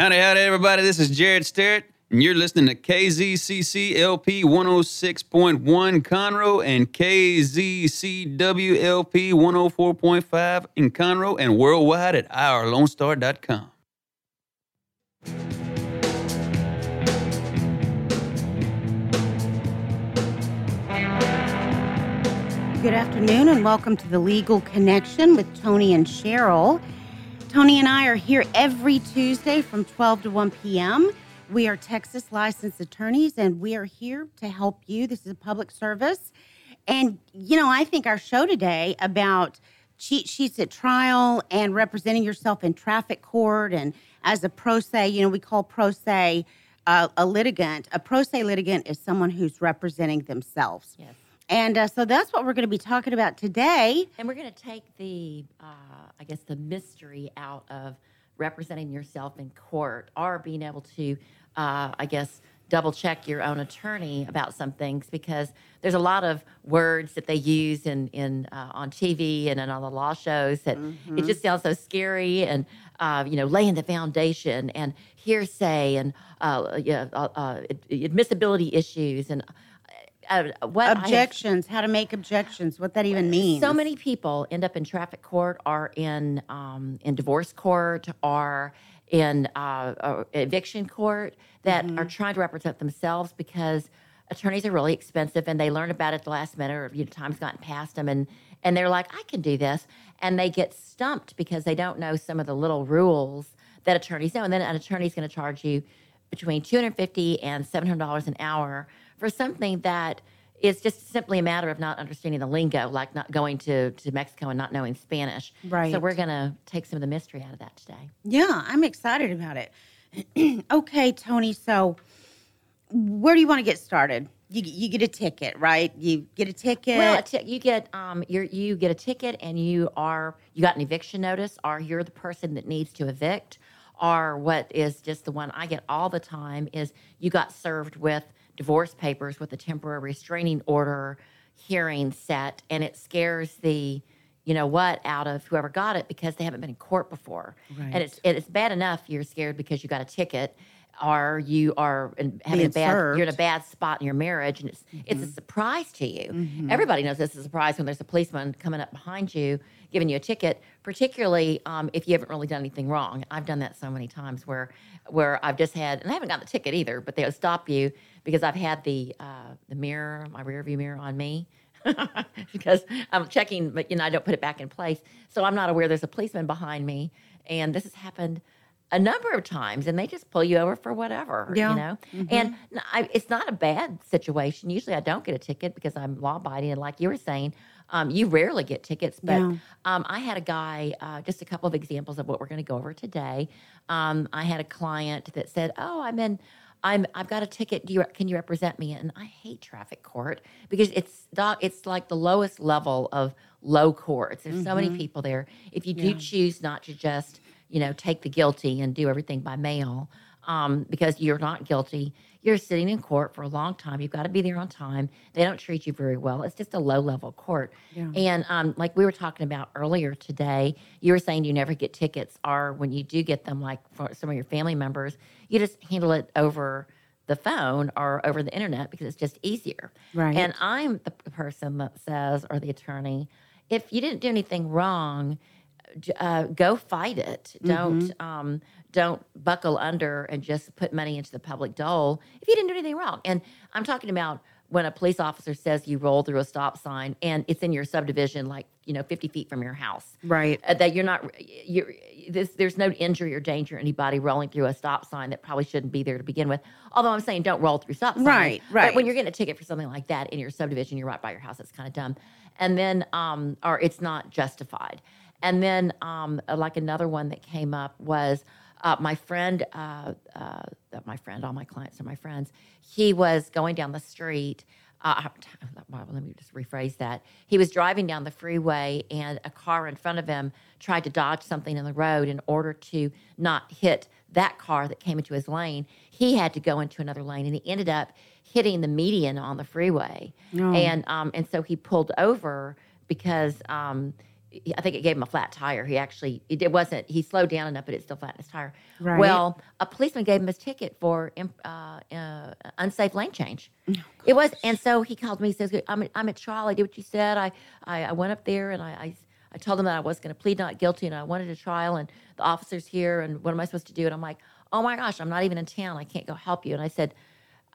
Howdy, howdy, everybody. This is Jared Starrett, and you're listening to KZCC LP 106.1 Conroe and KZCW LP 104.5 in Conroe and worldwide at ourlonestar.com. Good afternoon and welcome to the Legal Connection with Toni and Cheryl. Toni and I are here every Tuesday from 12 to 1 p.m. We are Texas licensed attorneys and we are here to help you. This is a public service. And, you know, I think our show today about cheat sheets at trial and representing yourself in traffic court and as a pro se, you know, we call pro se uh, a litigant. A pro se litigant is someone who's representing themselves. Yes. And uh, so that's what we're going to be talking about today. And we're going to take the, uh, I guess, the mystery out of representing yourself in court or being able to, uh, I guess, double check your own attorney about some things because there's a lot of words that they use in, in uh, on TV and in on the law shows that it just sounds so scary and uh, you know laying the foundation and hearsay and uh, yeah, uh, uh, admissibility issues and uh, what I have- objections, how to make objections, what that even means. so many people end up in traffic court, or in um, in divorce court, or in uh, eviction court that are trying to represent themselves because attorneys are really expensive, and they learn about it at the last minute, or you know, time's gotten past them, and and they're like, I can do this, and they get stumped because they don't know some of the little rules that attorneys know, and then an attorney's going to charge you between two hundred fifty and seven hundred dollars an hour for something that is just simply a matter of not understanding the lingo, like not going to, to Mexico and not knowing Spanish. Right. So we're going to take some of the mystery out of that today. yeah, I'm excited about it. okay, Toni, so where do you want to get started? You, you get a ticket, right? You get a ticket. Well, a ti- you get um, you you get a ticket, and you are you got an eviction notice, or you're the person that needs to evict, or what is just the one I get all the time is you got served with divorce papers with a temporary restraining order hearing set, and it scares the you know what out of whoever got it because they haven't been in court before, and it's it's bad enough you're scared because you got a ticket. Or you are in, having a bad, you're in a bad spot in your marriage, and it's it's a surprise to you. Everybody knows this is a surprise when there's a policeman coming up behind you, giving you a ticket. Particularly um, if you haven't really done anything wrong. I've done that so many times where where I've just had, and I haven't gotten the ticket either, but they'll stop you because I've had the uh, the mirror, my rear view mirror on me. because I'm checking, but you know I don't put it back in place, so I'm not aware there's a policeman behind me, and this has happened a number of times, and they just pull you over for whatever, Yeah. you know. And n- I, it's not a bad situation. Usually, I don't get a ticket because I'm law abiding, and like you were saying, um, you rarely get tickets. But Yeah. um, I had a guy, uh, just a couple of examples of what we're going to go over today. Um, I had a client that said, "Oh, I'm in." I'm I've got a ticket. Do you can you represent me? And I hate traffic court because it's doc, it's like the lowest level of low courts. There's so many people there. If you do choose not to just you know take the guilty and do everything by mail um, because you're not guilty, you're sitting in court for a long time. You've got to be there on time. They don't treat you very well. It's just a low level court. And um, like we were talking about earlier today, you were saying you never get tickets, or when you do get them, like for some of your family members, you just handle it over the phone or over the internet because it's just easier. Right. And I'm the person that says, or the attorney, if you didn't do anything wrong, uh, go fight it. Don't um, don't buckle under and just put money into the public dole if you didn't do anything wrong. And I'm talking about when a police officer says you roll through a stop sign and it's in your subdivision, like you know, 50 feet from your house right. uh, that you're not you're this, there's no injury or danger to anybody rolling through a stop sign that probably shouldn't be there to begin with although i'm saying don't roll through stop signs Right, but right. when you're getting a ticket for something like that in your subdivision you're right by your house it's kind of dumb and then um or it's not justified and then um uh, like another one that came up was uh, my friend uh, uh, my friend all my clients are my friends he was going down the street uh, well, let me just rephrase that. He was driving down the freeway, and a car in front of him tried to dodge something in the road in order to not hit that car that came into his lane. He had to go into another lane, and he ended up hitting the median on the freeway. Oh. And um, and so he pulled over because um, I think it gave him a flat tire. He actually it, wasn't. He slowed down enough, but it still flattened his tire. Right. Well, a policeman gave him his ticket for uh, uh, unsafe lane change. it was, and so he called me. He says, "I'm I'm at trial. I did what you said. I I, I went up there and I." I I told him that I was going to plead not guilty and I wanted a trial and the officer's here and what am I supposed to do? And I'm like, oh my gosh, I'm not even in town. I can't go help you. And I said,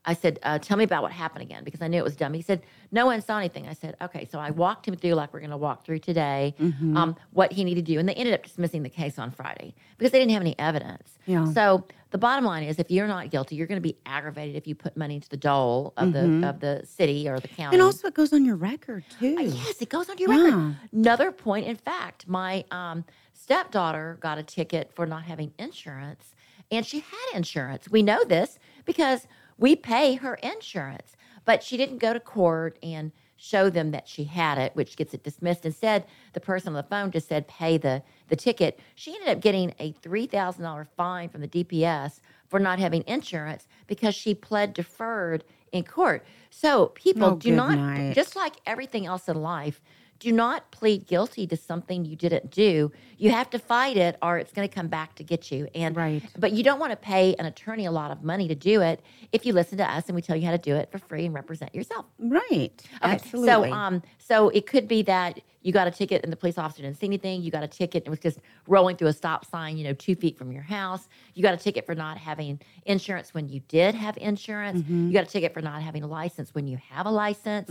I said, uh, tell me about what happened again because I knew it was dumb. He said, no one saw anything. I said, okay. So I walked him through like we're going to walk through today, Mm-hmm. um, what he needed to do. And they ended up dismissing the case on Friday because they didn't have any evidence. Yeah. So the bottom line is if you're not guilty, you're going to be aggravated if you put money into the dole of the of the city or the county. Mm-hmm. And also, it goes on your record too. Yes, it goes on your Yeah. record. Another point, in fact, my um, stepdaughter got a ticket for not having insurance, and she had insurance. We know this because we pay her insurance, but she didn't go to court and show them that she had it, which gets it dismissed. Instead, the person on the phone just said, pay the, the ticket. She ended up getting a $3,000 fine from the DPS for not having insurance because she pled deferred in court. So people Oh, do not, night. just like everything else in life, do not plead guilty to something you didn't do. You have to fight it or it's going to come back to get you. And Right. but you don't want to pay an attorney a lot of money to do it if you listen to us and we tell you how to do it for free and represent yourself. Right. Okay, Absolutely. So, um, so it could be that you got a ticket and the police officer didn't see anything. You got a ticket and it was just rolling through a stop sign, you know, two feet from your house. You got a ticket for not having insurance when you did have insurance. Mm-hmm. You got a ticket for not having a license when you have a license.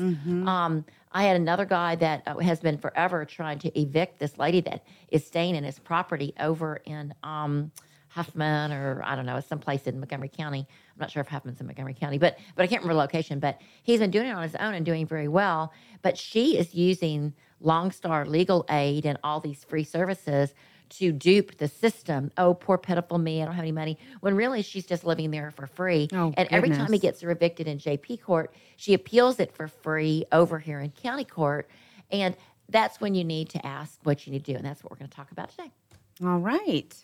Um, I had another guy that uh, has been forever trying to evict this lady that is staying in his property over in um, Huffman or I don't know, it's someplace in Montgomery County. I'm not sure if Huffman's in Montgomery County, but but I can't remember the location. But he's been doing it on his own and doing very well. But she is using Lone Star Legal Aid and all these free services to dupe the system. Oh, poor pitiful me! I don't have any money. When really she's just living there for free. Oh, and every time he gets her evicted in JP court, she appeals it for free over here in county court. And that's when you need to ask what you need to do. And that's what we're going to talk about today. All right.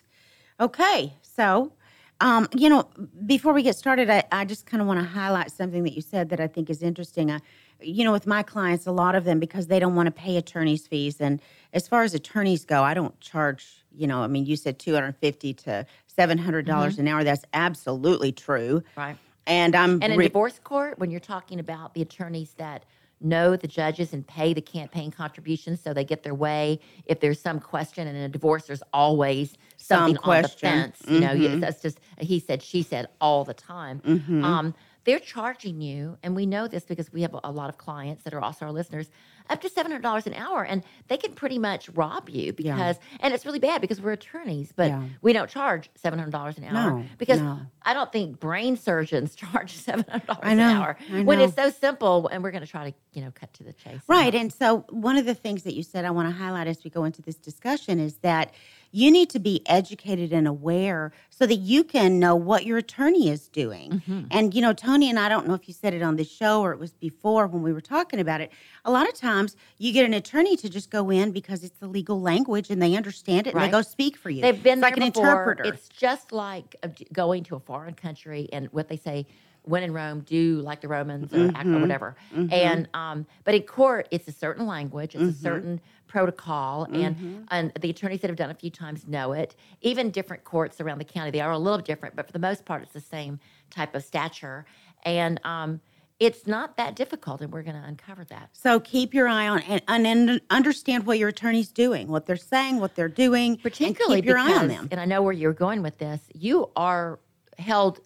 Okay. So, um, you know, before we get started, I, I just kind of want to highlight something that you said that I think is interesting. I, you know, with my clients, a lot of them, because they don't want to pay attorney's fees. And as far as attorneys go, I don't charge, you know, I mean, you said 250 to $700 an hour. That's absolutely true. Right. And I'm And in re- divorce court, when you're talking about the attorneys that know the judges and pay the campaign contributions so they get their way, if there's some question, and in a divorce, there's always Some something on the fence. You know, Mhm. that's just he said, she said all the time. Mhm. Um, they're charging you, and we know this because we have a lot of clients that are also our listeners, up to seven hundred dollars an hour, and they can pretty much rob you Yeah. because, and it's really bad because we're attorneys, but Yeah. we don't charge seven hundred dollars an hour No, because no. I don't think brain surgeons charge seven hundred dollars I an hour when it's so simple. And we're going to try to, you know, cut to the chase. Right. And so, one of the things that you said I want to highlight as we go into this discussion is that you need to be educated and aware so that you can know what your attorney is doing. Mm-hmm. And, you know, Toni and I don't know if you said it on the show or it was before when we were talking about it. A lot of times you get an attorney to just go in because it's the legal language and they understand it and they go speak for you. They've been it's like an before. interpreter. It's just like going to a foreign country and what they say. When in Rome, do like the Romans or act Mm-hmm. or whatever. And um, but in court, it's a certain language, it's Mm-hmm. a certain protocol, and and the attorneys that have done it a few times know it. Even different courts around the county, they are a little different, but for the most part, it's the same type of stature. And um, it's not that difficult, and we're going to uncover that. so keep your eye on and, and, and understand what your attorney's doing, what they're saying, what they're doing, particularly keep your because, eye on them. and I know where you're going with this. You are held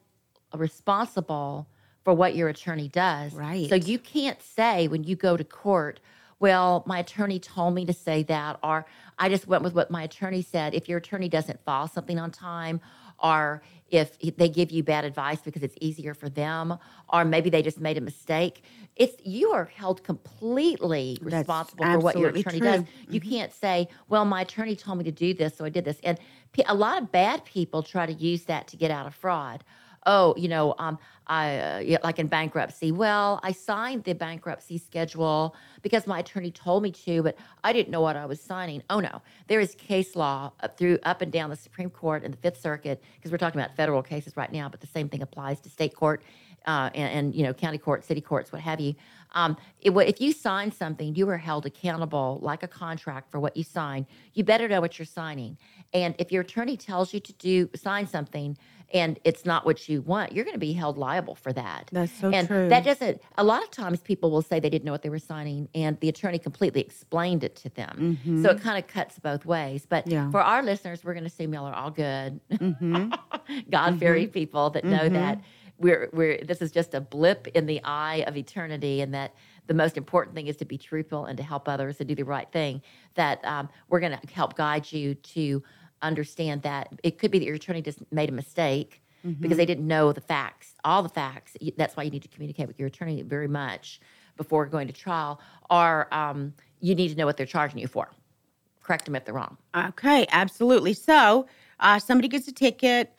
responsible for what your attorney does. Right. So you can't say when you go to court, well, my attorney told me to say that, or I just went with what my attorney said. If your attorney doesn't file something on time, or if they give you bad advice because it's easier for them, or maybe they just made a mistake, it's you are held completely That's responsible for what your attorney true. does. You mm-hmm. can't say, "Well, my attorney told me to do this, so I did this." And a lot of bad people try to use that to get out of fraud. Oh, you know, um, I uh, like in bankruptcy. Well, I signed the bankruptcy schedule because my attorney told me to, but I didn't know what I was signing. Oh no, there is case law up through up and down the Supreme Court and the Fifth Circuit because we're talking about federal cases right now, but the same thing applies to state court uh, and, and you know county courts, city courts, what have you. Um, it, if you sign something, you are held accountable like a contract for what you sign. You better know what you're signing. And if your attorney tells you to do sign something and it's not what you want, you're going to be held liable for that. That's so and true. that doesn't. A lot of times, people will say they didn't know what they were signing, and the attorney completely explained it to them. So it kind of cuts both ways. But Mm-hmm. Yeah. for our listeners, we're going to assume y'all are all good, Mm-hmm. God fearing people that know that we're we're this is just a blip in the eye of eternity, and that the most important thing is to be truthful and to help others and do the right thing. That um, we're going to help guide you to understand that it could be that your attorney just made a mistake because they didn't know the facts, all the facts. That's why you need to communicate with your attorney very much before going to trial, or um, you need to know what they're charging you for. Correct them if they're wrong. Okay, absolutely. So, uh, somebody gets a ticket.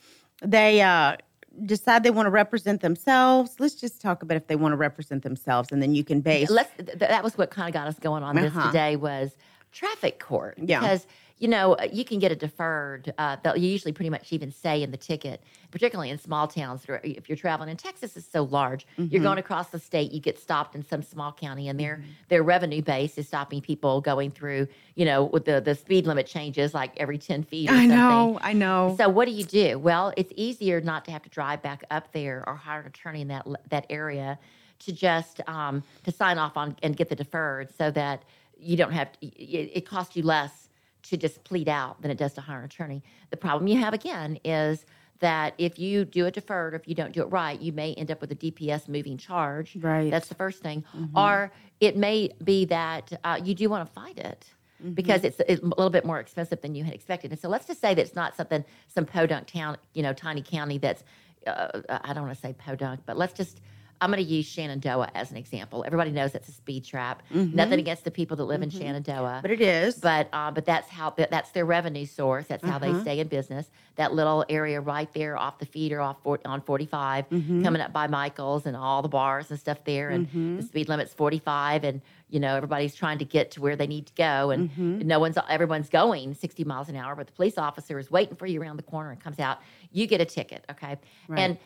They uh, decide they want to represent themselves. Let's just talk about if they want to represent themselves, and then you can base. Let's, th- that was what kind of got us going on this Uh-huh. today was traffic court. Yeah. Because, you know, you can get a deferred, uh, they'll usually pretty much even say in the ticket, particularly in small towns, that are- if you're traveling, and Texas is so large, Mm-hmm. you're going across the state, you get stopped in some small county, and their their revenue base is stopping people going through, you know, with the, the speed limit changes like every 10 feet or I something. know, I know. So what do you do? Well, it's easier not to have to drive back up there or hire an attorney in that that area to just um, to sign off on and get the deferred, so that you don't have it, it costs you less to just plead out than it does to hire an attorney. The problem you have again is that if you do it deferred, if you don't do it right, you may end up with a DPS moving charge. Right. That's the first thing. Or it may be that uh, you do want to fight it because it's, it's a little bit more expensive than you had expected. And so let's just say that it's not something, some podunk town, you know, tiny county that's, uh, I don't want to say podunk, but let's just, I'm going to use Shenandoah as an example. Everybody knows that's a speed trap. Nothing against the people that live in Shenandoah. but it is. But uh, but that's how that's their revenue source. That's how they stay in business. That little area right there off the feeder off for, on 45, coming up by Michaels and all the bars and stuff there. And the speed limit's 45, and you know everybody's trying to get to where they need to go, and no one's everyone's going 60 miles an hour, but the police officer is waiting for you around the corner and comes out. You get a ticket, okay? And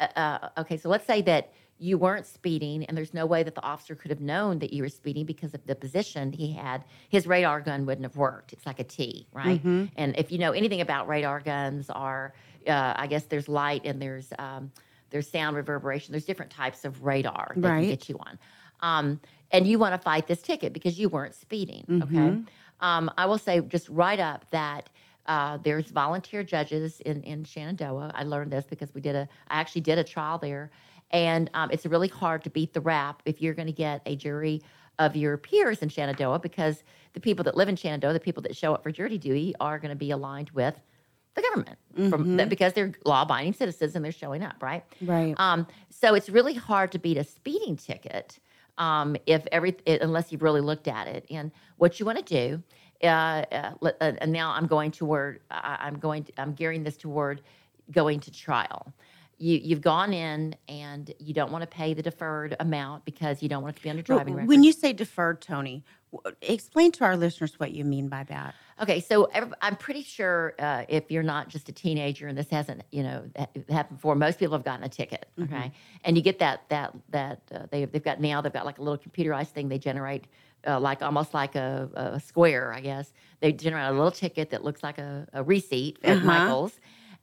uh, uh, okay, so let's say that you weren't speeding and there's no way that the officer could have known that you were speeding because of the position he had. His radar gun wouldn't have worked. It's like a t right? And if you know anything about radar guns are uh, i guess there's light and there's um, there's sound reverberation. There's different types of radar that Right. can get you on. Um, and you want to fight this ticket because you weren't speeding okay? Um, i will say just right up that uh, there's volunteer judges in, in Shenandoah. I learned this because we did a, I actually did a trial there, and um, it's really hard to beat the rap if you're going to get a jury of your peers in Shenandoah because the people that live in Shenandoah, the people that show up for jury duty, are going to be aligned with the government from that because they're law-abiding citizens and they're showing up, right? Right. Um, so it's really hard to beat a speeding ticket um, if every it, unless you've really looked at it. And what you want to do, uh, uh, uh, and now I'm going toward I, I'm going to, I'm gearing this toward going to trial. You you've gone in and you don't want to pay the deferred amount because you don't want it to be under driving record. when you say deferred, Toni, explain to our listeners what you mean by that. Okay, so I'm pretty sure uh, if you're not just a teenager and this hasn't, you know, happened before, most people have gotten a ticket. Okay, and you get that that that uh, they they've got now they've got like a little computerized thing they generate, uh, like almost like a, a square, I guess. They generate a little ticket that looks like a, a receipt at Uh-huh. Michaels,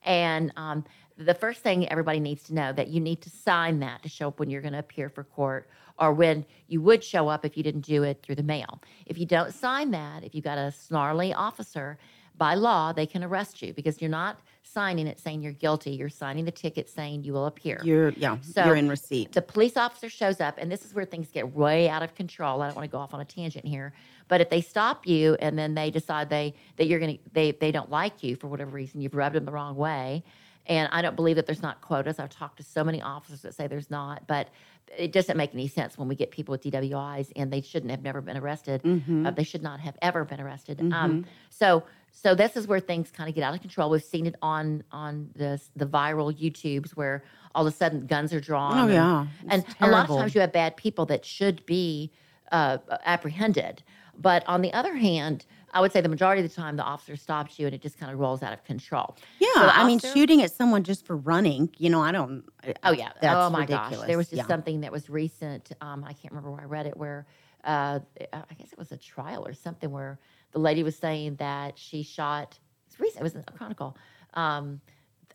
and um, the first thing everybody needs to know that you need to sign that to show up when you're going to appear for court or when you would show up if you didn't do it through the mail. If you don't sign that, if you've got a snarly officer, by law, they can arrest you because you're not signing it saying you're guilty. You're signing the ticket saying you will appear. You're yeah, So- you're in receipt. the police officer shows up, and this is where things get way out of control. I don't want to go off on a tangent here, but if they stop you and then they decide they that you're going to they they don't like you for whatever reason, you've rubbed them the wrong way, and I don't believe that there's not quotas. I've talked to so many officers that say there's not, but it doesn't make any sense when we get people with DWIs and they shouldn't have never been arrested. Uh, they should not have ever been arrested. Um, so So this is where things kind of get out of control. We've seen it on on the the viral YouTubes where all of a sudden guns are drawn. Oh, and- yeah. and It's a lot of times you have bad people that should be uh, apprehended. But on the other hand, I would say the majority of the time the officer stops you and it just kind of rolls out of control. Yeah, So the I mean, shooting at someone just for running, you know, I don't. Oh yeah. That's oh my gosh. ridiculous. There was just Yeah. something that was recent. Um, I can't remember where I read it. Where uh, I guess it was a trial or something where the lady was saying that she shot. It's recent. It was in a Chronicle. Um,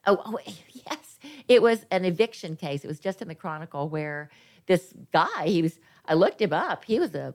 oh, oh yes, it was an eviction case. It was just in the Chronicle where this guy. He was. I looked him up. He was a.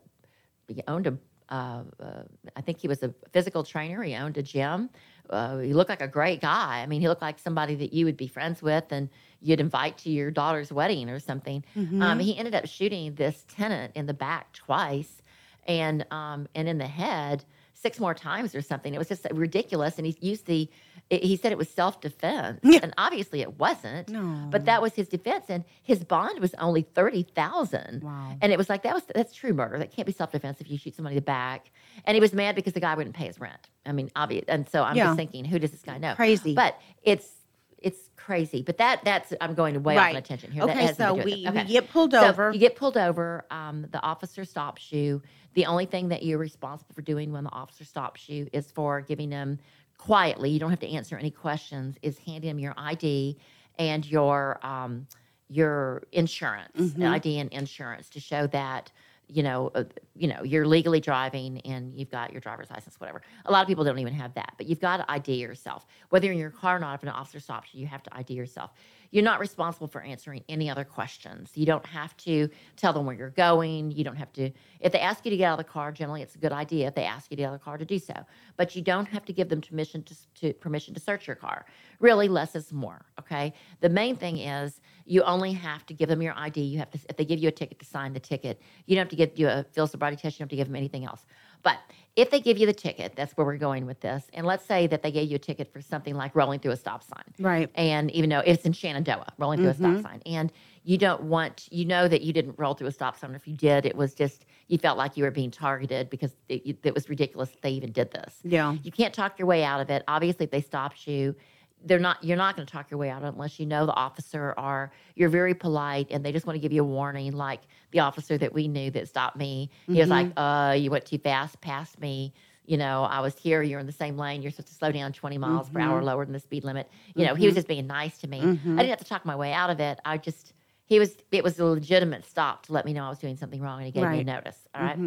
He owned a. Uh, uh, I think he was a physical trainer. He owned a gym. Uh, he looked like a great guy. I mean, he looked like somebody that you would be friends with and you'd invite to your daughter's wedding or something. Mm-hmm. Um, he ended up shooting this tenant in the back twice, and um, and in the head six more times or something. It was just ridiculous. And he used the. He said it was self defense, Yeah. and obviously it wasn't. No. But that was his defense, and his bond was only thirty thousand. Wow. And it was like that was that's true murder. That can't be self defense if you shoot somebody in the back. And he was mad because the guy wouldn't pay his rent. I mean, obvious. And so I'm Yeah. just thinking, who does this guy know? Crazy. But it's it's crazy. But that that's I'm going way off Right. on attention here. That Okay, so to do with we, it. we get pulled So over. you get pulled over. Um, the officer stops you. The only thing that you're responsible for doing when the officer stops you is for giving them quietly. You don't have to answer any questions. Is hand them your ID and your um, your insurance, Mm-hmm. ID and insurance to show that you know uh, you know you're legally driving and you've got your driver's license, whatever. A lot of people don't even have that, but you've got to ID yourself. Whether you're in your car or not, if an officer stops you, you have to ID yourself. You're not responsible for answering any other questions. You don't have to tell them where you're going. You don't have to. If they ask you to get out of the car, generally it's a good idea if they ask you to get out of the car to do so. But you don't have to give them permission to, to permission to search your car. Really, less is more. Okay. The main thing is you only have to give them your ID. You have to if they give you a ticket to sign the ticket. You don't have to give you a field sobriety test. You don't have to give them anything else. But if they give you the ticket, that's where we're going with this. And let's say that they gave you a ticket for something like rolling through a stop sign right. and even though it's in Shenandoah, rolling through a stop mm-hmm. sign, and you don't want, you know that you didn't roll through a stop sign. If you did, it was just you felt like you were being targeted because it, it was ridiculous that they even did this. Yeah. You can't talk your way out of it. Obviously, if they stopped you, they're not. You're not going to talk your way out unless you know the officer or you're very polite and they just want to give you a warning. Like the officer that we knew that stopped me, he was like, "Uh, you went too fast past me." You know, I was here. You're in the same lane. You're supposed to slow down 20 miles per hour, lower than the speed limit. You know, he was just being nice to me. I didn't have to talk my way out of it. I just, he was, it was a legitimate stop to let me know I was doing something wrong, and he gave me a notice. All right?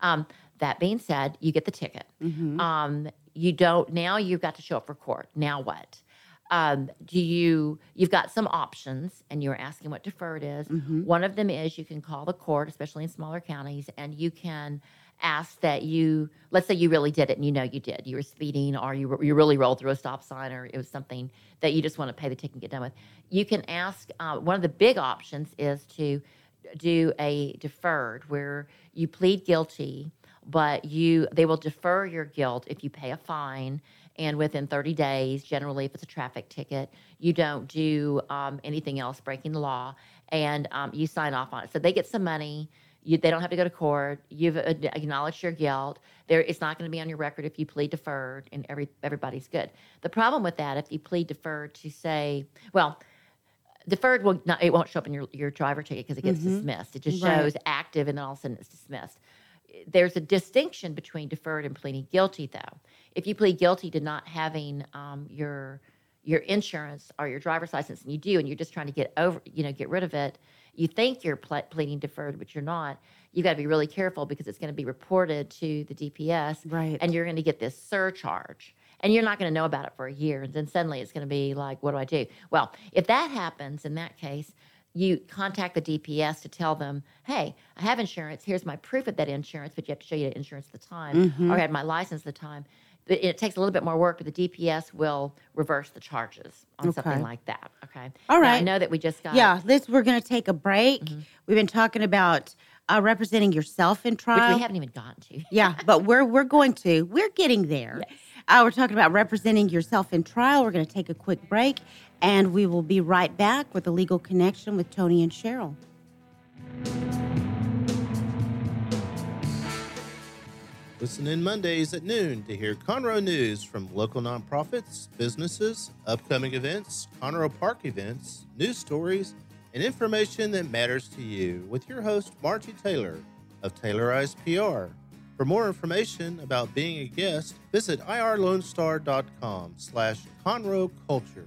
Um, that being said, you get the ticket. Um, you don't now. You've got to show up for court. Now what? Um, do you? You've got some options, and you're asking what deferred is. One of them is you can call the court, especially in smaller counties, and you can ask that you. Let's say you really did it, and you know you did. You were speeding, or you you really rolled through a stop sign, or it was something that you just want to pay the ticket and get done with. You can ask. Uh, one of the big options is to do a deferred where you plead guilty but you they will defer your guilt if you pay a fine and within 30 days generally if it's a traffic ticket you don't do um, anything else breaking the law and um, you sign off on it. So they get some money. You, they don't have to go to court. You've acknowledged your guilt. There it's not going to be on your record if you plead deferred and every everybody's good. The problem with that if you plead deferred to say well deferred will not it won't show up in your, your driver ticket because it gets dismissed. It just Right. shows active and then all of a sudden it's dismissed there's a distinction between deferred and pleading guilty though. If you plead guilty to not having um, your your insurance or your driver's license and you do and you're just trying to get over you know get rid of it you think you're ple- pleading deferred but you're not You've got to be really careful because it's going to be reported to the dps Right. and you're going to get this surcharge. And you're not going to know about it for a year and then suddenly it's going to be like what do i do? Well if that happens in that case you contact the dps to tell them hey i have insurance here's my proof of that insurance but you have to show you the insurance at the time Mm-hmm. or I had my license at the time it takes a little bit more work but the dps will reverse the charges on Okay. something like that okay All right. Now, i know that we just got Yeah, Liz, we're going to take a break. Mm-hmm. We've been talking about uh, representing yourself in trial. which we haven't even gotten to yeah, but we're we're going to. We're getting there. Uh, we're talking about representing yourself in trial. We're going to take a quick break, and we will be right back with a legal connection with Toni and Cheryl. Listen in Mondays at noon to hear Conroe news from local nonprofits, businesses, upcoming events, Conroe Park events, news stories, and information that matters to you with your host, Margie Taylor of Taylorized PR. For more information about being a guest, visit irlonestar.com slash Conroe Culture.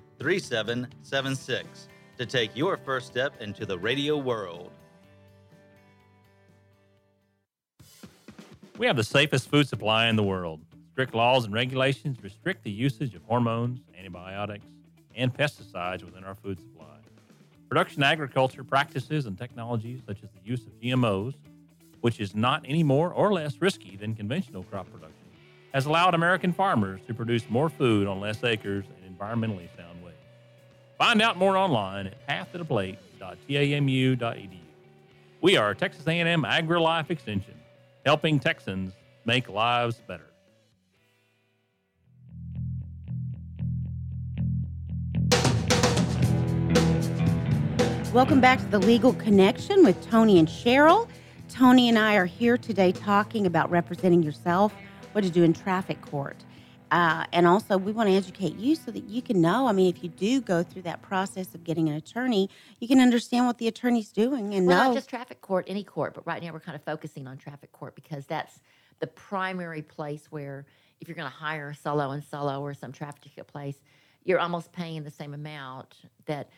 3776 to take your first step into the radio world. We have the safest food supply in the world. Strict laws and regulations restrict the usage of hormones, antibiotics, and pesticides within our food supply. Production agriculture practices and technologies such as the use of GMOs, which is not any more or less risky than conventional crop production, has allowed American farmers to produce more food on less acres and environmentally. Find out more online at pathtotheplate.tamu.edu. We are Texas A&M AgriLife Extension, helping Texans make lives better. Welcome back to the Legal Connection with Toni and Cheryl. Toni and I are here today talking about representing yourself, what to do in traffic court. Uh, and also, we want to educate you so that you can know. I mean, if you do go through that process of getting an attorney, you can understand what the attorney's doing and Well, know. not just traffic court, any court, but right now we're kind of focusing on traffic court because that's the primary place where if you're going to hire a solo and solo or some traffic ticket place, you're almost paying the same amount that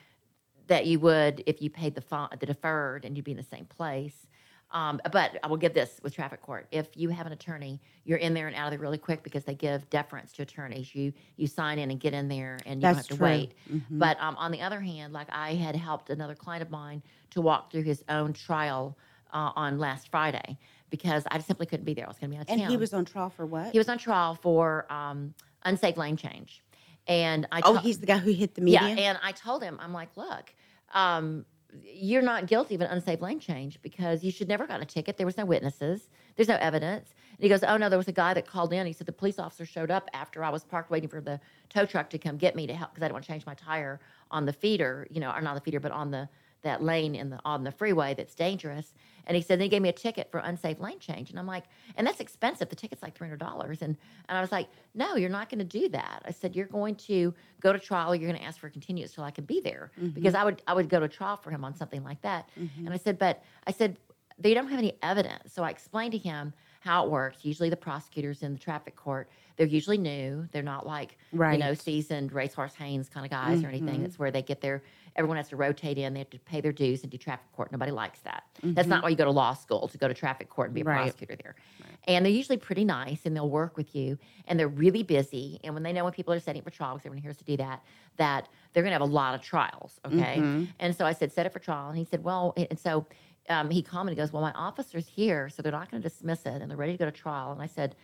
that you would if you paid the the deferred and you'd be in the same place. Um, but I will give this with traffic court: if you have an attorney, you're in there and out of there really quick because they give deference to attorneys. You you sign in and get in there, and you That's don't have to true. wait. Mhm. But um, on the other hand, like I had helped another client of mine to walk through his own trial uh, on last Friday because I simply couldn't be there. I was going to be out of and town. he was on trial for what? he was on trial for um, unsafe lane change, and I oh, he's the guy who hit the media. yeah, and I told him, I'm like, look, um, you're not guilty of an unsafe lane change because you should never got a ticket. There was no witnesses. There's no evidence. And he goes, oh no, there was a guy that called in. He said the police officer showed up after I was parked waiting for the tow truck to come get me to help because I didn't want to change my tire on the feeder, you know, or not the feeder, but on the that lane in the on the freeway that's dangerous. And he said then he gave me a ticket for unsafe lane change, and I'm like, and that's expensive. The ticket's like three hundred dollars, and and I was like, no, you're not going to do that. I said you're going to go to trial. You're going to ask for a continuance till I can be there mm-hmm. because I would I would go to trial for him on something like that. Mm-hmm. And I said, but I said they don't have any evidence. So I explained to him how it works. Usually the prosecutors in the traffic court, they're usually new. They're not like you know seasoned racehorse Haynes kind of guys or anything. Mm-hmm. That's where they get their everyone has to rotate in. They have to pay their dues and do traffic court. Nobody likes that. That's not why you go to law school to go to traffic court and be a Right. prosecutor there. And they're usually pretty nice and they'll work with you and they're really busy. And when they know when people are setting up for trial, because everyone here has to do that, that they're going to have a lot of trials. Okay. And so I said, set it for trial. And he said, well, and so um, he commented, he goes, well, my officer's here, so they're not going to dismiss it and they're ready to go to trial. And I said,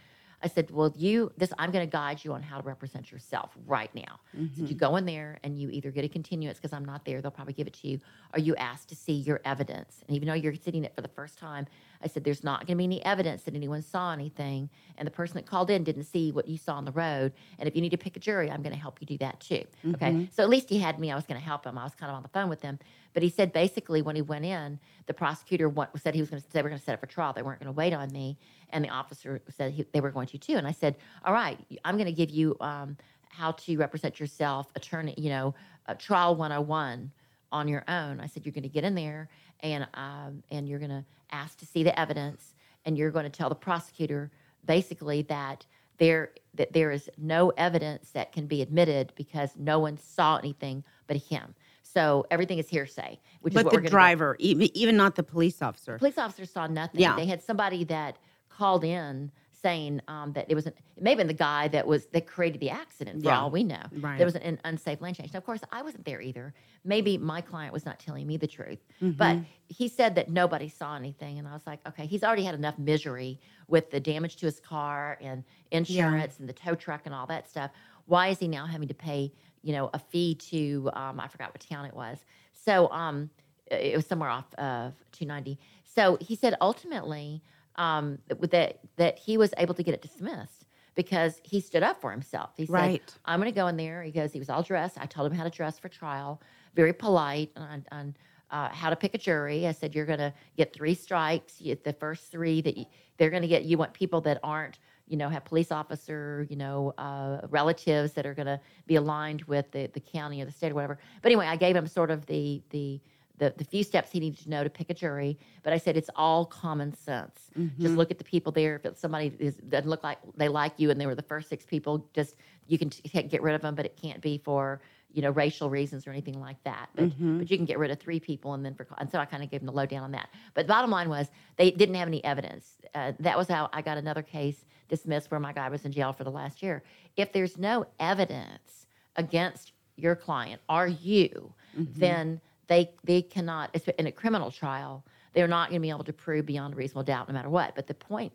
I said, well, you, this, I'm going to guide you on how to represent yourself right now. I said, you mm-hmm. go in there and you either get a continuance because I'm not there, they'll probably give it to you, or you ask to see your evidence. And even though you're sitting it for the first time, I said, there's not going to be any evidence that anyone saw anything. And the person that called in didn't see what you saw on the road. And if you need to pick a jury, I'm going to help you do that too. Okay. So at least he had me. I was going to help him. I was kind of on the phone with him. But he said basically when he went in, the prosecutor said he was going to, they were going to set up for trial. They weren't going to wait on me. And the officer said he, they were going to too. And I said, all right, I'm going to give you um, how to represent yourself, attorney, you know, uh, trial 101 on your own. I said, you're going to get in there and um, and you're going to ask to see the evidence, and you're going to tell the prosecutor basically that there that there is no evidence that can be admitted because no one saw anything but him. So everything is hearsay, which is But what the driver, even even not the police officer. police officers saw nothing. Yeah. They had somebody that called in saying um, that it was an, it may have been the guy that was that created the accident for Yeah. all we know. Right. There was an, an unsafe lane change. Now, of course, I wasn't there either. Maybe my client was not telling me the truth, Mm-hmm. but he said that nobody saw anything, and I was like, okay, he's already had enough misery with the damage to his car and insurance and the tow truck and all that stuff. Why is he now having to pay, you know, a fee to um, I forgot what town it was. So um, it was somewhere off of 290. So he said ultimately um, that that he was able to get it dismissed because he stood up for himself. He said, "I'm going to go in there." He goes, he was all dressed. I told him how to dress for trial, very polite on, on uh, how to pick a jury. I said, "You're going to get three strikes. You get the first three that you, they're going to get. You want people that aren't." You know, have police officer, you know, uh, relatives that are going to be aligned with the, the county or the state or whatever. But anyway, I gave him sort of the the the, the few steps he needed to know to pick a jury. But I said it's all common sense. Mm-hmm. Just look at the people there. If it's somebody is, doesn't look like they like you, and they were the first six people, just you can t- get rid of them. But it can't be for you know racial reasons or anything like that. But mm-hmm. but you can get rid of three people, and then for and so I kind of gave him the lowdown on that. But the bottom line was they didn't have any evidence. Uh, that was how I got another case dismissed where my guy was in jail for the last year. If there's no evidence against your client or you, mm-hmm. then they they cannot in a criminal trial they're not going to be able to prove beyond a reasonable doubt no matter what. But the point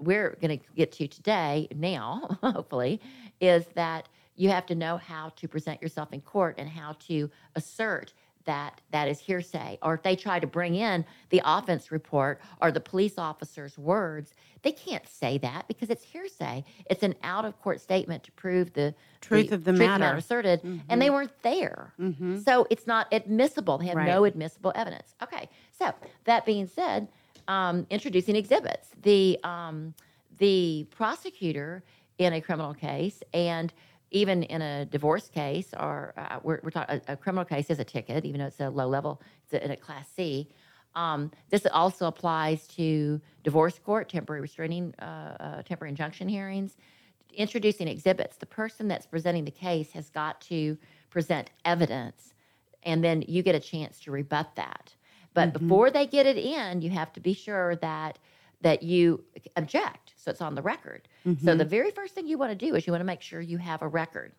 we're going to get to today now hopefully is that you have to know how to present yourself in court and how to assert that that is hearsay or if they try to bring in the offense report or the police officer's words they can't say that because it's hearsay. It's an out of court statement to prove the Truth of the matter. asserted and they weren't there. So it's not admissible. They have Right. no admissible evidence. Okay so that being said um, introducing exhibits. The um, the prosecutor in a criminal case and even in a divorce case or uh, we're, we're talking a, a criminal case is a ticket even though it's a low level it's a, in a class c. Um, this also applies to divorce court temporary restraining uh, uh, temporary injunction hearings. Introducing exhibits the person that's presenting the case has got to present evidence and then you get a chance to rebut that. But before they get it in you have to be sure that that you object so it's on the record. So the very first thing you want to do is you want to make sure you have a record.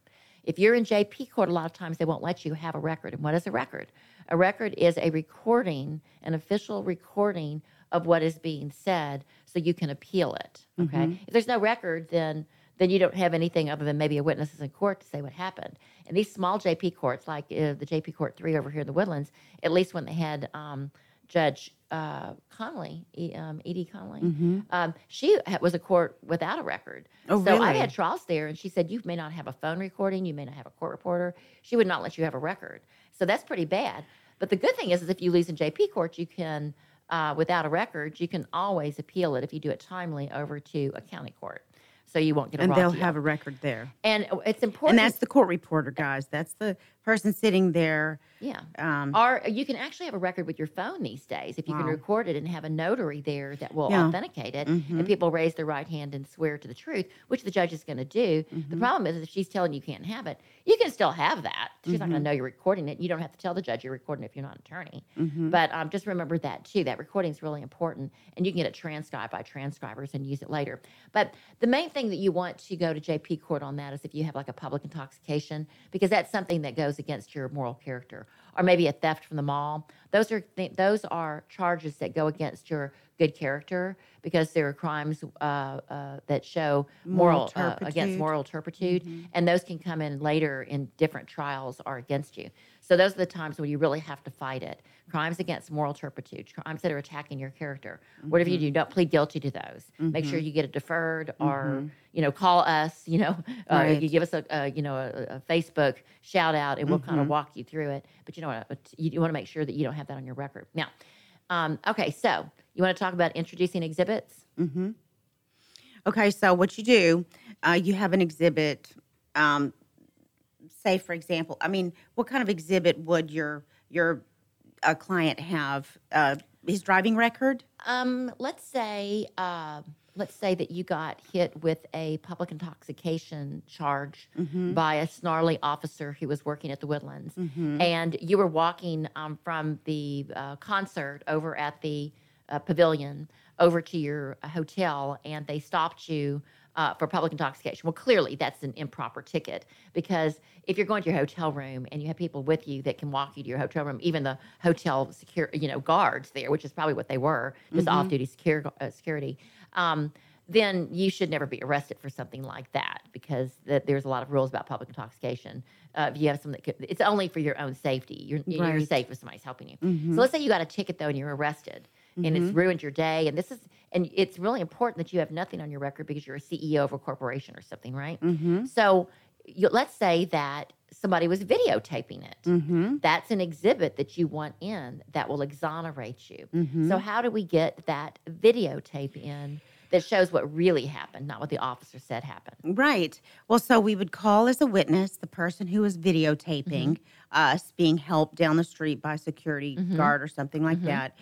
If you're in jp court a lot of times they won't let you have a record. And what is a record? A record is a recording an official recording of what is being said so you can appeal it okay? If there's no record then then you don't have anything other than maybe a witness is in court to say what happened. And these small JP courts, like uh, the JP Court 3 over here in the Woodlands, at least when they had um, Judge uh, Connolly, E- um, Edie Connolly, um, she was a court without a record. Oh, so I had trials there, and she said, You may not have a phone recording, you may not have a court reporter. She would not let you have a record. So that's pretty bad. But the good thing is, is if you lose in JP court, you can, uh, without a record, you can always appeal it if you do it timely over to a county court. So you won't get a and they'll deal. have a record there. And it's important. And that's the court reporter, guys. That's the person sitting there. yeah. Um, Or you can actually have a record with your phone these days if you can record it and have a notary there that will Yeah. authenticate it. Mhm. And people raise their right hand and swear to the truth, which the judge is going to do. Mm-hmm. The problem is if she's telling you can't have it, you can still have that. She's not going Mm-hmm. to know you're recording it. You don't have to tell the judge you're recording it if you're not an attorney. Mm-hmm. But um, just remember that too. That recording is really important, and you can get it transcribed by transcribers and use it later. But the main thing that you want to go to JP court on that is if you have like a public intoxication, because that's something that goes against your moral character, or maybe a theft from the mall. Those are th- those are charges that go against your good character because there are crimes uh, uh, that show Moral moral, uh, against moral turpitude, and those can come in later in different trials or against you. So those are the times when you really have to fight it. Crimes against moral turpitude, crimes that are attacking your character. Whatever you do, don't plead guilty to those. Make sure you get it deferred, or you know, call us. You know, uh, Right. you give us a, a you know a, a Facebook shout out, and we'll kind of walk you through it. But you know what? You want to make sure that you don't have that on your record. Now, um, okay, so you want to talk about introducing exhibits? Okay, so what you do, uh, you have an exhibit. Um, say, for example, I mean, what kind of exhibit would your your a client have? Uh, his driving record? Um, let's say, uh, let's say that you got hit with a public intoxication charge Mm-hmm. by a snarly officer who was working at the Woodlands, and you were walking um, from the uh, concert over at the uh, pavilion over to your uh, hotel, and they stopped you. Uh, for public intoxication. Well, clearly that's an improper ticket because if you're going to your hotel room and you have people with you that can walk you to your hotel room, even the hotel secure, you know, guards there, which is probably what they were, just off-duty secure, uh, security, um, then you should never be arrested for something like that because th- there's a lot of rules about public intoxication. Uh, if you have something, that could, it's only for your own safety. You're, you're safe if somebody's helping you. So let's say you got a ticket though and you're arrested and it's ruined your day. And this is, and it's really important that you have nothing on your record because you're a CEO of a corporation or something, right? Mm-hmm. So you, let's say that somebody was videotaping it. Mm-hmm. That's an exhibit that you want in that will exonerate you. Mm-hmm. So how do we get that videotape in that shows what really happened, not what the officer said happened? Right. Well, so we would call as a witness the person who was videotaping us being helped down the street by a security guard or something like that.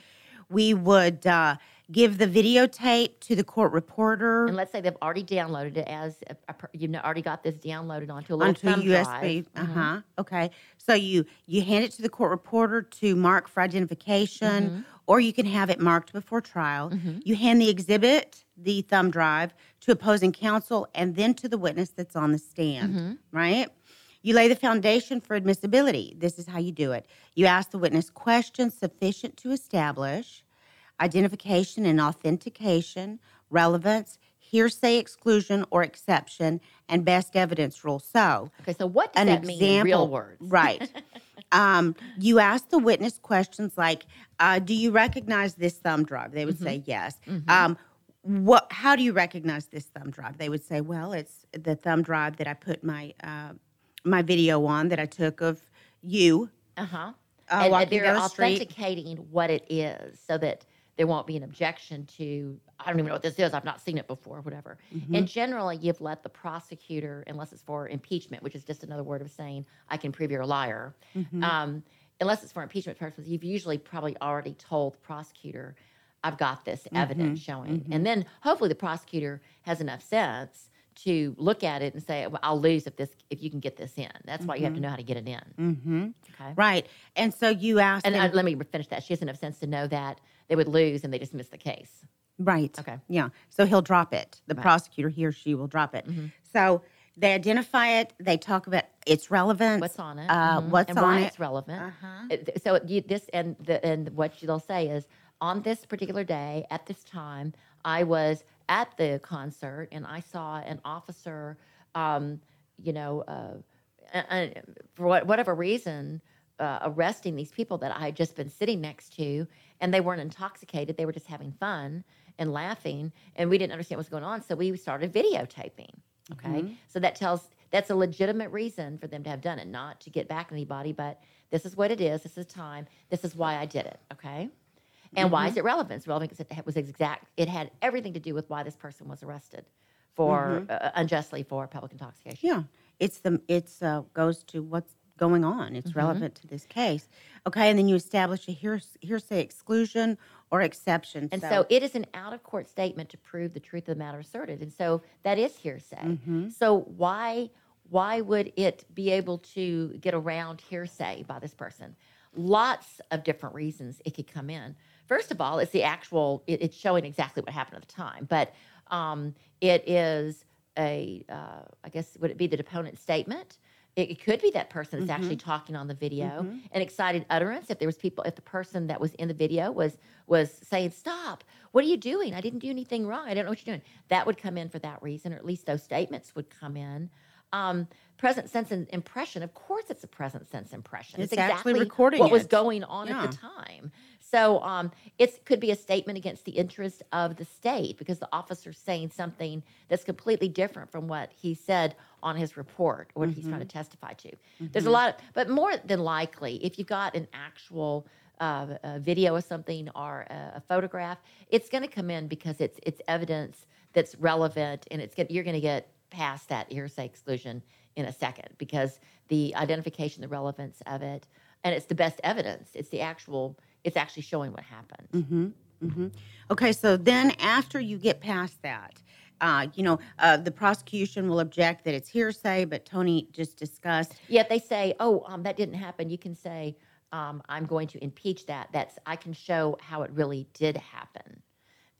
We would uh, give the videotape to the court reporter And let's say they've already downloaded it as a, a, you've already got this downloaded onto a little onto thumb USB. drive. Uh huh. Okay. So you you hand it to the court reporter to mark for identification, Mm-hmm. or you can have it marked before trial. You hand the exhibit, the thumb drive, to opposing counsel, and then to the witness that's on the stand. Mm-hmm. Right. You lay the foundation for admissibility. This is how you do it. You ask the witness questions sufficient to establish identification and authentication, relevance, hearsay exclusion or exception, and best evidence rule. So, Okay, so what does an that mean example, in real words? right? um, you ask the witness questions like, uh, "Do you recognize this thumb drive?" They would Mm-hmm. say yes. Um, what? How do you recognize this thumb drive? They would say, "Well, it's the thumb drive that I put my uh, my video on that I took of you." Uh-huh. Uh, and they're the authenticating what it is so that there won't be an objection to i don't even know what this is i've not seen it before whatever Mm-hmm. and generally you've let the prosecutor unless it's for impeachment which is just another word of saying i can prove you're a liar Mm-hmm. um, unless it's for impeachment purposes you've usually probably already told the prosecutor i've got this evidence Mm-hmm. showing and then hopefully the prosecutor has enough sense to look at it and say well, i'll lose if this if you can get this in that's why you have to know how to get it in Mm-hmm. okay Right, and so you ask and them, uh, let me finish that. She has enough sense to know that they would lose and they dismiss the case. Right. Okay. Yeah. So he'll drop it. The Right. prosecutor, he or she will drop it. Mhm. So they identify it. They talk about its relevance. What's on it? Uh, mhm, what's and on why it? it's relevant. Uh-huh. Uh, So you, this and the, and what they'll say is on this particular day at this time, I was at the concert and I saw an officer, um, you know, uh, for what, whatever reason. Uh, arresting these people that I had just been sitting next to, and they weren't intoxicated. They were just having fun and laughing, and we didn't understand what was going on. So we started videotaping. Okay, so that tells that's a legitimate reason for them to have done it, not to get back at anybody, but this is what it is. This is time. This is why I did it. Okay, and why is mm-hmm. it relevant? It's relevant because it was exact. It had everything to do with why this person was arrested for mm-hmm. uh, uh, unjustly for public intoxication. Yeah. It's the it's uh, goes to what's going on. It's mm-hmm. relevant to this case. Okay, and then you establish a hears- hearsay exclusion or exception. And so, it is an out of court statement to prove the truth of the matter asserted. And so that is hearsay. So why why would it be able to get around hearsay by this person? Lots of different reasons it could come in. First of all, it's the actual it, it's showing exactly what happened at the time, but um, it is a uh, I guess would it be the deponent's statement? It, it could be that person that's actually talking on the video, an excited utterance. If there was people, if the person that was in the video was was saying, "Stop! What are you doing? I didn't do anything wrong. I don't know what you're doing." That would come in for that reason, or at least those statements would come in. Um, present sense and impression. Of course, it's a present sense impression. It's It's, actually exactly recording what was going on at the time. So um, it could be a statement against the interest of the state because the officer's saying something that's completely different from what he said on his report or what he's trying to testify to. There's a lot of, but more than likely, if you've got an actual uh, a video of something or a, a photograph, it's going to come in because it's it's evidence that's relevant and it's get, you're going to get past that hearsay exclusion in a second because the identification, the relevance of it, and it's the best evidence. It's the actual. It's actually showing what happened. Mm-hmm. Mm-hmm. Okay, so then after you get past that, uh, you know, uh, the prosecution will object that it's hearsay, but Toni just discussed. Yet they say, "Oh, um, that didn't happen." You can say, um, "I'm going to impeach that." That's I can show how it really did happen,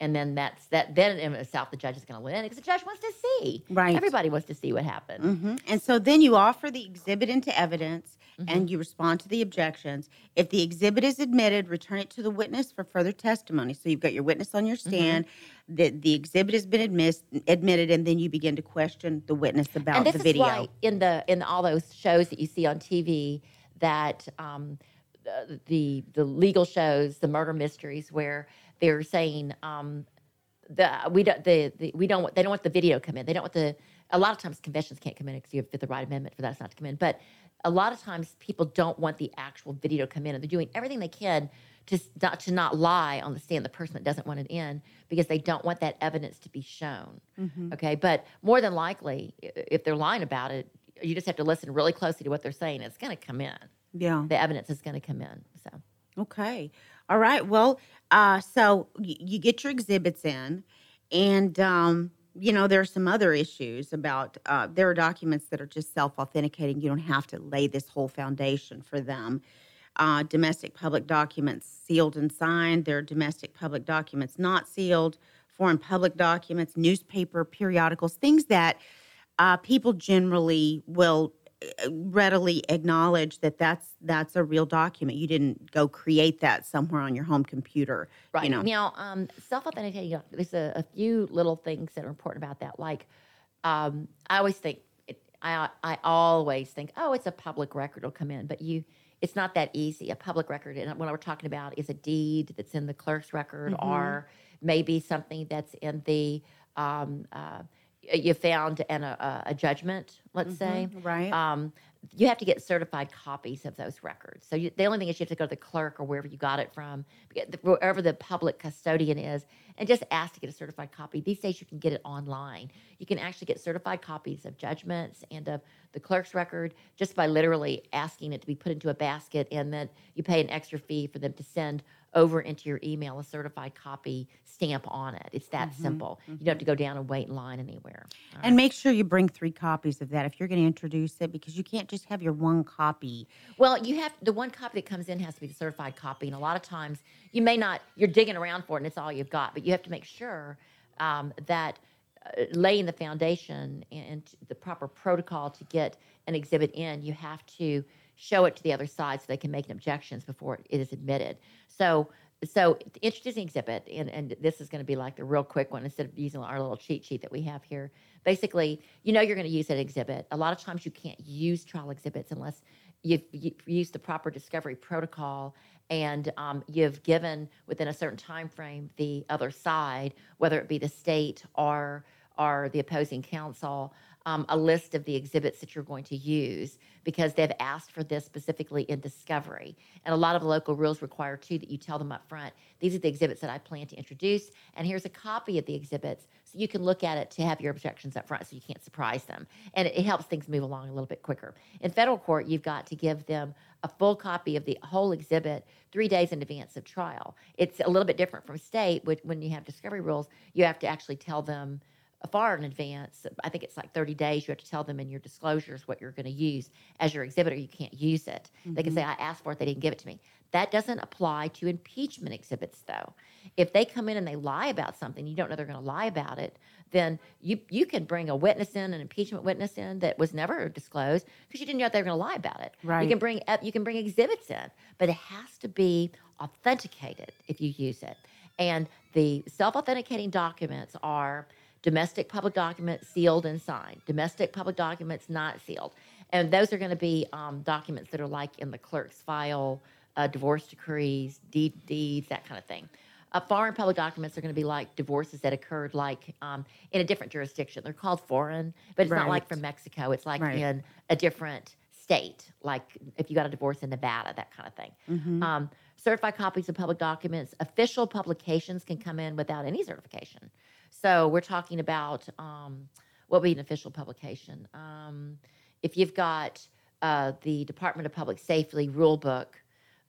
and then that's that. Then in itself, the judge is going to win because the judge wants to see. Right. Everybody wants to see what happened. hmm And so then you offer the exhibit into evidence Mm-hmm. and you respond to the objections. If the exhibit is admitted, return it to the witness for further testimony. So you've got your witness on your Mm-hmm. stand, the, the exhibit has been admis- admitted, and then you begin to question the witness about and this the is video. why in the in all those shows that you see on TV that um, the- the the legal shows, the murder mysteries, where they're saying um, the we don't the, the we don't want, they don't want the video to come in. They don't want the a lot of times confessions can't come in because you have the right amendment for that not to come in. But a lot of times people don't want the actual video to come in, and they're doing everything they can to not to not lie on the stand. The person that doesn't want it in because they don't want that evidence to be shown. Mm-hmm. Okay, but more than likely, if they're lying about it, you just have to listen really closely to what they're saying. It's going to come in. Yeah. The evidence is going to come in. So Okay. All right. Well, uh, so y- you get your exhibits in, and um, you know there are some other issues about. Uh, there are documents that are just self-authenticating. You don't have to lay this whole foundation for them. Uh, domestic public documents sealed and signed. There are domestic public documents not sealed. Foreign public documents, newspaper, periodicals, things that uh, people generally will readily acknowledge that that's that's a real document. You didn't go create that somewhere on your home computer. right You know. now, um, self-authenticating. There's a, a few little things that are important about that. Like, um, I always think, it, I I always think, oh, it's a public record. It'll come in, but you. It's not that easy. A public record, and what we're talking about is a deed that's in the clerk's record, or maybe something that's in the um, uh, you found an, a, a judgment, let's say. Mm-hmm, right. Um, you have to get certified copies of those records. So you, the only thing is you have to go to the clerk or wherever you got it from, wherever the public custodian is, and just ask to get a certified copy. These days you can get it online. You can actually get certified copies of judgments and of the clerk's record just by literally asking it to be put into a basket, and then you pay an extra fee for them to send over into your email a certified copy stamp on it. It's that simple. You don't have to go down and wait in line anywhere. and make sure you bring three copies of that if you're going to introduce it, because you can't just have your one copy. Well, you have the one copy that comes in has to be the certified copy, and a lot of times you may not. You're digging around for it, and it's all you've got. But you have to make sure um, that uh, laying the foundation and the proper protocol to get an exhibit in, you have to show it to the other side so they can make objections before it is admitted. So. So introducing exhibit, and, and this is going to be like the real quick one instead of using our little cheat sheet that we have here. Basically, you know you're going to use that exhibit. A lot of times you can't use trial exhibits unless you've, you've used the proper discovery protocol and um, you've given within a certain time frame the other side, whether it be the state or or the opposing counsel, um, a list of the exhibits that you're going to use because they've asked for this specifically in discovery. And a lot of local rules require too that you tell them up front, these are the exhibits that I plan to introduce, and here's a copy of the exhibits so you can look at it to have your objections up front so you can't surprise them. And it, it helps things move along a little bit quicker. In federal court, you've got to give them a full copy of the whole exhibit three days in advance of trial. It's a little bit different from state, which when you have discovery rules, you have to actually tell them far in advance. I think it's like 30 days. You have to tell them in your disclosures what you're going to use as your exhibitor. You can't use it. They can mm-hmm. say, I asked for it, they didn't give it to me. That doesn't apply to impeachment exhibits, though. If they come in and they lie about something, you don't know they're going to lie about it, then you, you can bring a witness in, an impeachment witness in that was never disclosed because you didn't know they were going to lie about it. Right. You can bring you can bring exhibits in, but it has to be authenticated if you use it. And the self-authenticating documents are domestic public documents sealed and signed, domestic public documents not sealed, and those are going to be um, documents that are like in the clerk's file, uh, divorce decrees, deed deeds, that kind of thing. Uh, foreign public documents are going to be like divorces that occurred like um, in a different jurisdiction. They're called foreign, but it's not like from Mexico. It's like Right. in a different state, like if you got a divorce in Nevada, that kind of thing. Mm-hmm. Um, certified copies of public documents, official publications can come in without any certification. So we're talking about um, what would be an official publication? Um, if you've got uh, the Department of Public Safety rule book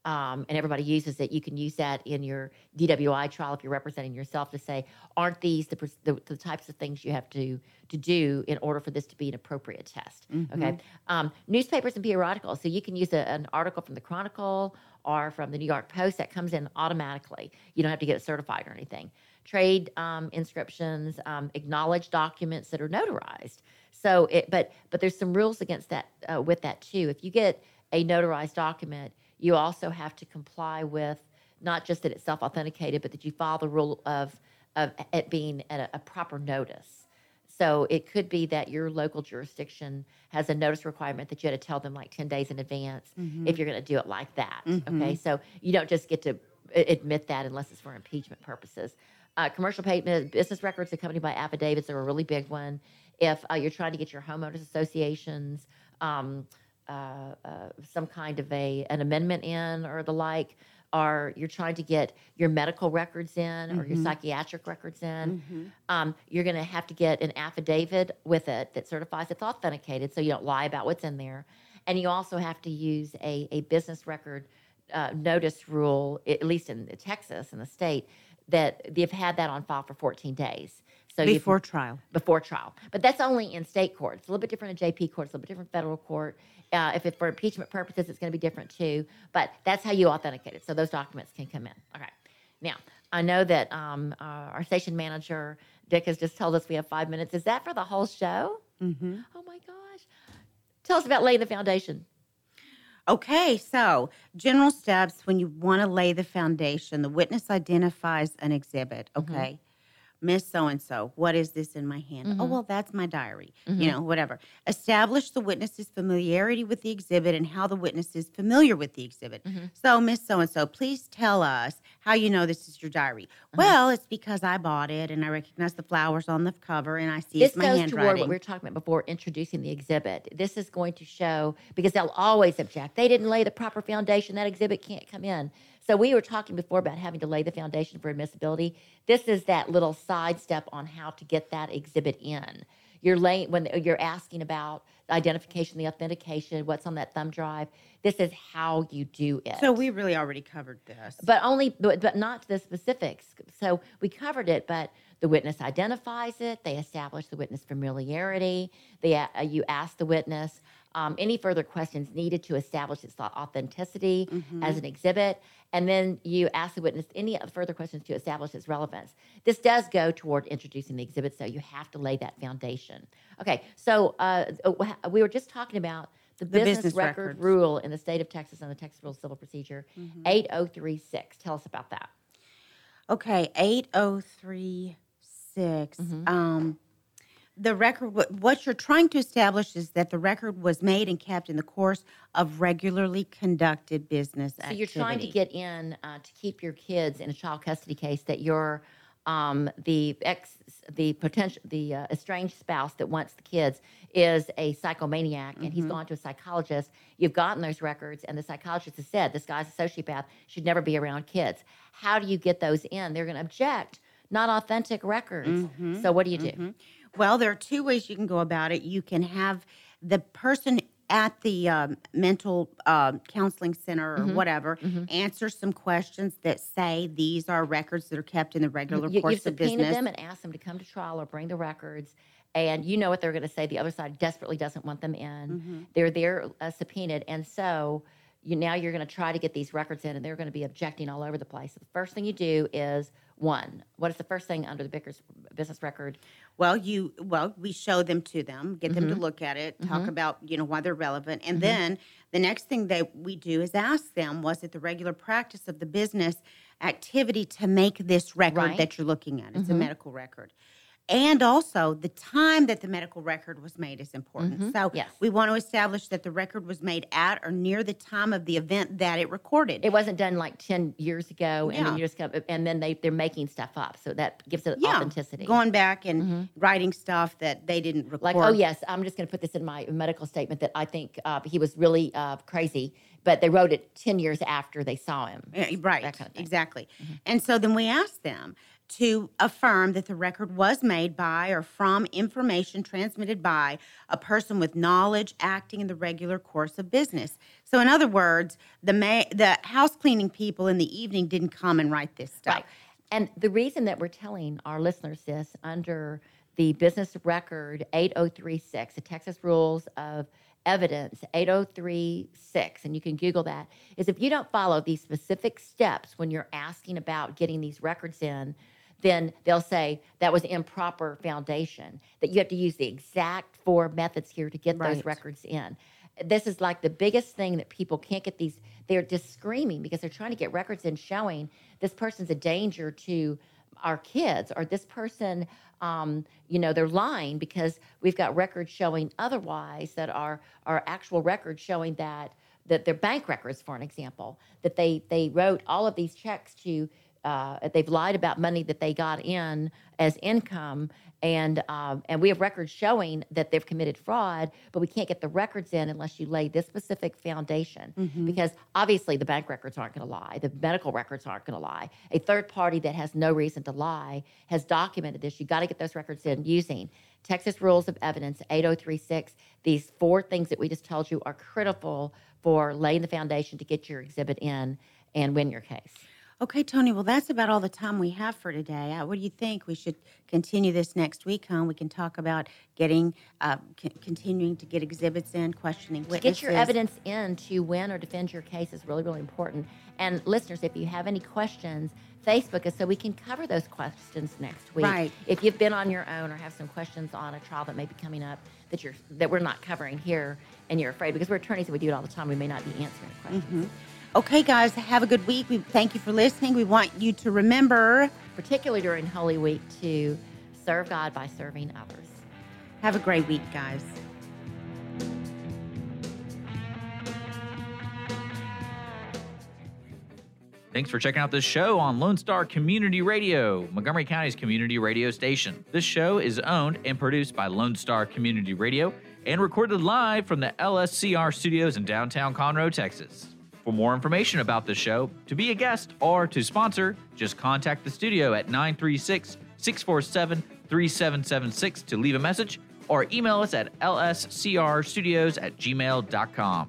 um, and everybody uses it, you can use that in your DWI trial if you're representing yourself to say, aren't these the, the, the types of things you have to to do in order for this to be an appropriate test? Okay, um, newspapers and periodicals. So you can use a, an article from the Chronicle or from the New York Post that comes in automatically. You don't have to get it certified or anything. Trade um, inscriptions, um, acknowledged documents that are notarized. So, it, but but there's some rules against that uh, with that too. If you get a notarized document, you also have to comply with not just that it's self authenticated, but that you follow the rule of of it being at a, a proper notice. So it could be that your local jurisdiction has a notice requirement that you had to tell them like 10 days in advance if you're going to do it like that. Okay. So you don't just get to admit that unless it's for impeachment purposes. Uh, commercial payment, business records accompanied by affidavits are a really big one. If uh, you're trying to get your homeowners associations, um, uh, uh, some kind of a an amendment in or the like, or you're trying to get your medical records in or your psychiatric records in, um, you're going to have to get an affidavit with it that certifies it's authenticated, so you don't lie about what's in there, and you also have to use a a business record uh, notice rule, at least in Texas in the state, that they've had that on file for 14 days. So Before trial. before trial. But that's only in state court. It's a little bit different in JP court. It's a little bit different federal court. Uh, if it's for impeachment purposes, it's going to be different too. But that's how you authenticate it. So those documents can come in. Okay. Now, I know that um, uh, our station manager, Dick, has just told us we have five minutes. Is that for the whole show? Mm-hmm. Oh my gosh. Tell us about laying the foundation. Okay, so general steps when you want to lay the foundation, the witness identifies an exhibit. Okay. Miss so and so, what is this in my hand? Oh, mm-hmm. well, that's my diary, you mm-hmm. know, whatever. Establish the witness's familiarity with the exhibit and how the witness is familiar with the exhibit. Mm-hmm. So, Miss so and so, please tell us how you know this is your diary. Uh-huh. Well, it's because I bought it and I recognize the flowers on the cover and I see this it's my goes toward what we were talking about before introducing the exhibit. This is going to show because they'll always object. They didn't lay the proper foundation. That exhibit can't come in. So we were talking before about having to lay the foundation for admissibility. This is that little sidestep on how to get that exhibit in. You're laying when you're asking about the identification, the authentication, what's on that thumb drive. This is how you do it so, we really already covered this. but only but, but not the specifics so we covered it but the witness identifies it they establish the witness familiarity they uh, you ask the witness um, any further questions needed to establish its authenticity as an exhibit and then you ask the witness any further questions to establish its relevance this does go toward introducing the exhibit so you have to lay that foundation okay so uh, we were just talking about the, The business, business record records. rule in the state of Texas and the Texas Rules of Civil Procedure, 8036. Tell us about that. Okay, eight oh three six. Mm-hmm. Um, the record. What, you're trying to establish is that the record was made and kept in the course of regularly conducted business So you're trying to get in uh, to keep your kids in a child custody case that you're um, the ex, the potential, the uh, estranged spouse that wants the kids is a psychomaniac, and Mm-hmm. he's gone to a psychologist. You've gotten those records, and the psychologist has said this guy's a sociopath, should never be around kids. How do you get those in? They're going to object, not authentic records. Mm-hmm. So what do you do? Well, there are two ways you can go about it. You can have the person at the um, mental um counseling center or Mm-hmm. whatever answer some questions that say these are records that are kept in the regular you, course of business. them and asked them to come to trial or bring the records and you know what they're going to say the other side desperately doesn't want them in Mm-hmm. they're there uh, subpoenaed and so you now you're going to try to get these records in and they're going to be objecting all over the place so the first thing you do is one what is the first thing under the Bickers business record Well, you well, we show them to them, get them to Mm-hmm. look at it, talk about you know why they're relevant, and then the next thing that we do is ask them, was it the regular practice of the business activity to make this record Right. Mm-hmm. that you're looking at? It's a medical record. And also, the time that the medical record was made is important. So, Mm-hmm. Yes. we want to establish that the record was made at or near the time of the event that it recorded. it wasn't done like 10 years ago and Yeah. then you just come and then they, they're making stuff up so that gives it authenticity Going back and writing stuff that they didn't record. Like, oh yes, I'm just going to put this in my medical statement that I think uh, he was really uh, crazy, but they wrote it ten years after they saw him. Right. Kind of thing. Mm-hmm. Exactly. And so then we asked them to affirm that the record was made by or from information transmitted by a person with knowledge acting in the regular course of business. So, in other words, the ma- the house cleaning people in the evening didn't come and write this stuff. Right. And the reason that we're telling our listeners this under the business record 8036, the Texas Rules of Evidence 8036, and you can Google that, is if you don't follow these specific steps when you're asking about getting these records in, then they'll say that was improper foundation, that you have to use the exact four methods here to get Right. those records in. This is like the biggest thing that people can't get these, they're just screaming because they're trying to get records in showing this person's a danger to our kids or this person um, you know they're lying because we've got records showing otherwise that are are actual records showing that that their bank records for an example that they they wrote all of these checks to uh, they've lied about money that they got in as income. And um, and we have records showing that they've committed fraud but we can't get the records in unless you lay this specific foundation. Because obviously the bank records aren't going to lie. The medical records aren't going to lie. A third party that has no reason to lie has documented this. You got to get those records in using texas rules of evidence 8036 these four things that we just told you are critical for laying the foundation to get your exhibit in and win your case Okay, Toni. Well, that's about all the time we have for today. Uh, what do you think? We should continue this next week, huh? We can talk about getting, uh, c- continuing to get exhibits in, questioning To witnesses. get your evidence in to win or defend your case is really, really important. And listeners, if you have any questions, Facebook is so we can cover those questions next week. Right. If you've been on your own or have some questions on a trial that may be coming up that you're that we're not covering here and you're afraid because we're attorneys and we do it all the time, we may not be answering questions. Okay, guys, have a good week. We thank you for listening. We want you to remember. Particularly during Holy Week to serve God by serving others. Have a great week, guys. Thanks for checking out this show on Lone Star Community Radio, Montgomery County's community radio station. This show is owned and produced by Lone Star Community Radio and recorded live from the LSCR studios in downtown Conroe, Texas. For more information about the show, to be a guest, or to sponsor, just contact the studio at 936 647 3776 to leave a message or email us at lscrstudios at gmail.com.